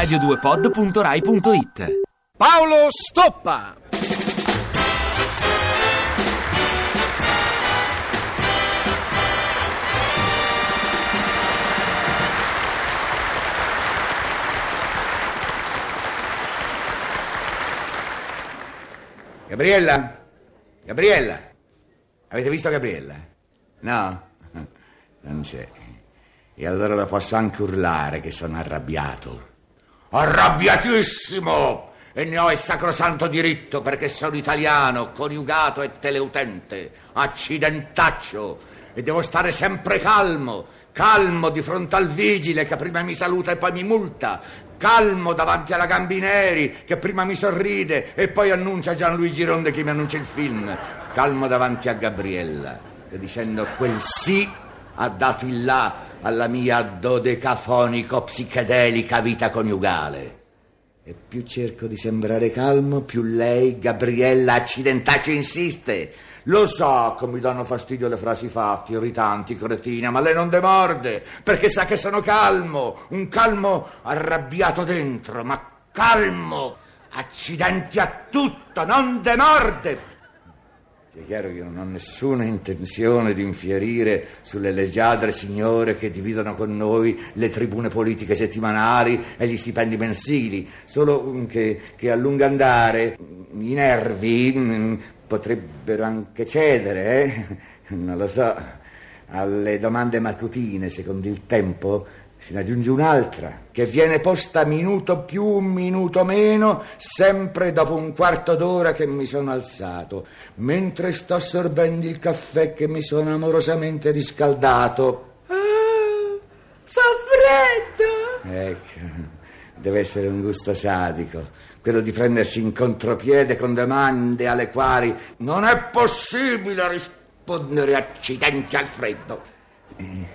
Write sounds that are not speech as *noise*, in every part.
radio2pod.rai.it Paolo Stoppa. Gabriella? Gabriella? Avete visto Gabriella? No? *laughs* Non c'è. E allora lo posso anche urlare che sono arrabbiato. Arrabbiatissimo! E ne ho il sacrosanto diritto perché sono italiano, coniugato e teleutente, accidentaccio, e devo stare sempre calmo, calmo di fronte al vigile che prima mi saluta e poi mi multa, calmo davanti alla Gambineri che prima mi sorride e poi annuncia Gianluigi Ronde che mi annuncia il film, calmo davanti a Gabriella che dicendo quel sì ha dato il là alla mia dodecafonico psichedelica vita coniugale. E più cerco di sembrare calmo, più lei, Gabriella accidentaccio, insiste. Lo so che mi danno fastidio le frasi fatte, irritanti, cretine, ma lei non demorde, perché sa che sono calmo, un calmo arrabbiato dentro, ma calmo, accidenti a tutto, non demorde. È chiaro che io non ho nessuna intenzione di infierire sulle leggiadre signore che dividono con noi le tribune politiche settimanali e gli stipendi mensili, solo che, che a lungo andare i nervi mm, potrebbero anche cedere, eh? non lo so, alle domande mattutine, secondo il tempo se ne aggiunge un'altra, che viene posta minuto più, minuto meno, sempre dopo un quarto d'ora che mi sono alzato, mentre sto assorbendo il caffè che mi sono amorosamente riscaldato. Ah, fa freddo! Ecco, deve essere un gusto sadico, quello di prendersi in contropiede con domande alle quali non è possibile rispondere accidenti al freddo. Eh,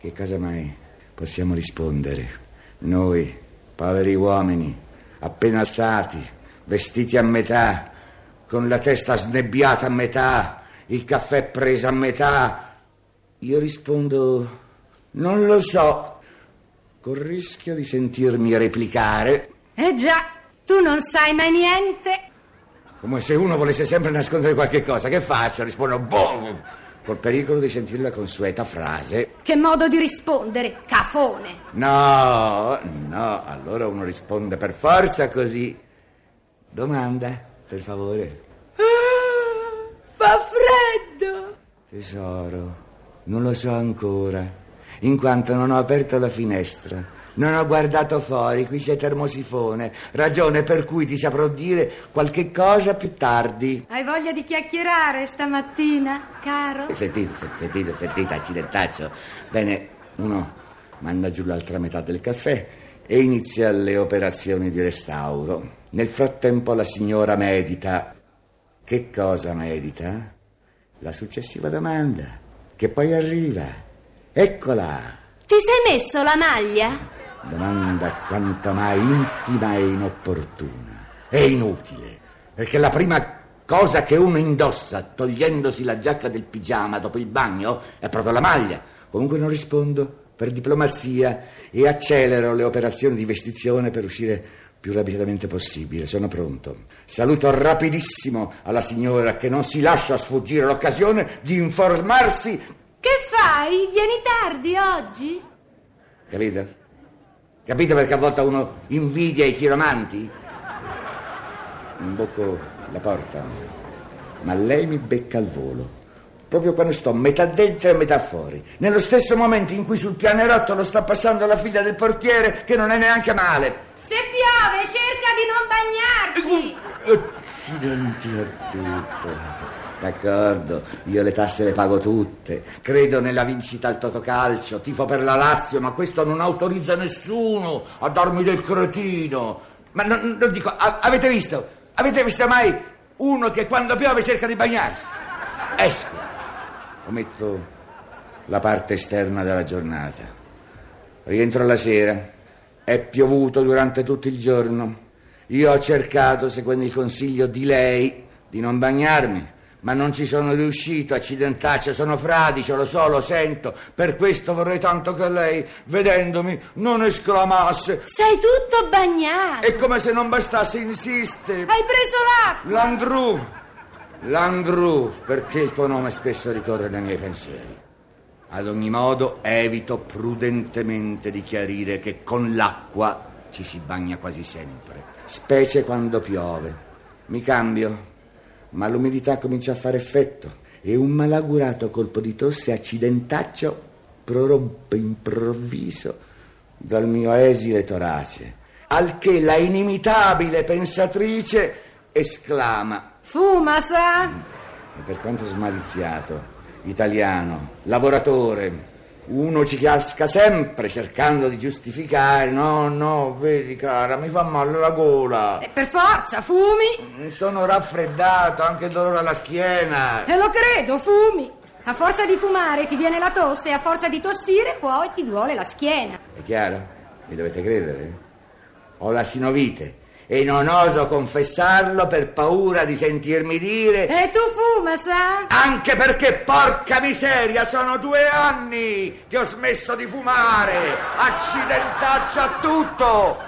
che cosa mai? Possiamo rispondere. Noi, poveri uomini, appena alzati, vestiti a metà, con la testa snebbiata a metà, il caffè preso a metà. Io rispondo, non lo so, col rischio di sentirmi replicare. Eh già, tu non sai mai niente. Come se uno volesse sempre nascondere qualche cosa. Che faccio? Rispondo, boh! Col pericolo di sentire la consueta frase. Che modo di rispondere, cafone? No, no, allora uno risponde per forza così. Domanda, per favore. Ah, fa freddo. Tesoro, non lo so ancora, in quanto non ho aperto la finestra. Non ho guardato fuori, qui c'è termosifone, ragione per cui ti saprò dire qualche cosa più tardi. Hai voglia di chiacchierare stamattina, caro? Sentite, sentite, sentite, accidentaccio. Bene, uno manda giù l'altra metà del caffè e inizia le operazioni di restauro. Nel frattempo la signora medita. Che cosa medita? La successiva domanda, che poi arriva. Eccola! Ti sei messo la maglia? Domanda quanto mai intima e inopportuna. È inutile, perché la prima cosa che uno indossa togliendosi la giacca del pigiama dopo il bagno è proprio la maglia. Comunque non rispondo per diplomazia e accelero le operazioni di vestizione per uscire più rapidamente possibile. Sono pronto. Saluto rapidissimo alla signora che non si lascia sfuggire l'occasione di informarsi. Che fai? Vieni tardi oggi? Capito? Capite perché a volte uno invidia i chiromanti? Imbocco la porta, ma lei mi becca al volo, proprio quando sto metà dentro e metà fuori, nello stesso momento in cui sul pianerottolo sta passando la figlia del portiere che non è neanche male. Se piove, cerca di non bagnarti. Accidenti a tutto. D'accordo, io le tasse le pago tutte, credo nella vincita al Totocalcio, tifo per la Lazio, ma questo non autorizza nessuno a darmi del cretino. Ma non, non dico, a, avete visto? Avete visto mai uno che quando piove cerca di bagnarsi? Esco, ometto la parte esterna della giornata. Rientro la sera, è piovuto durante tutto il giorno. Io ho cercato, seguendo il consiglio di lei, di non bagnarmi ma non ci sono riuscito, accidentaccio, sono fradicio, lo so, lo sento. Per questo vorrei tanto che lei, vedendomi, non esclamasse. Sei tutto bagnato. È come se non bastasse, insiste. Hai preso l'acqua. Landru, Landru, perché il tuo nome spesso ricorre nei miei pensieri. Ad ogni modo, evito prudentemente di chiarire che con l'acqua ci si bagna quasi sempre, specie quando piove. Mi cambio, ma l'umidità comincia a fare effetto e un malaugurato colpo di tosse accidentaccio prorompe improvviso dal mio esile torace, al che la inimitabile pensatrice esclama Fuma, sa? e per quanto smaliziato, italiano, lavoratore, uno ci casca sempre cercando di giustificare. No, no, vedi cara, mi fa male la gola. E per forza, fumi. Mi sono raffreddato, anche il dolore alla schiena. E lo credo, fumi. A forza di fumare ti viene la tosse e a forza di tossire poi ti duole la schiena. È chiaro? Mi dovete credere? Ho la sinovite e non oso confessarlo per paura di sentirmi dire E tu fuma, sa? Anche perché, porca miseria, sono due anni che ho smesso di fumare! Accidentaccio a tutto!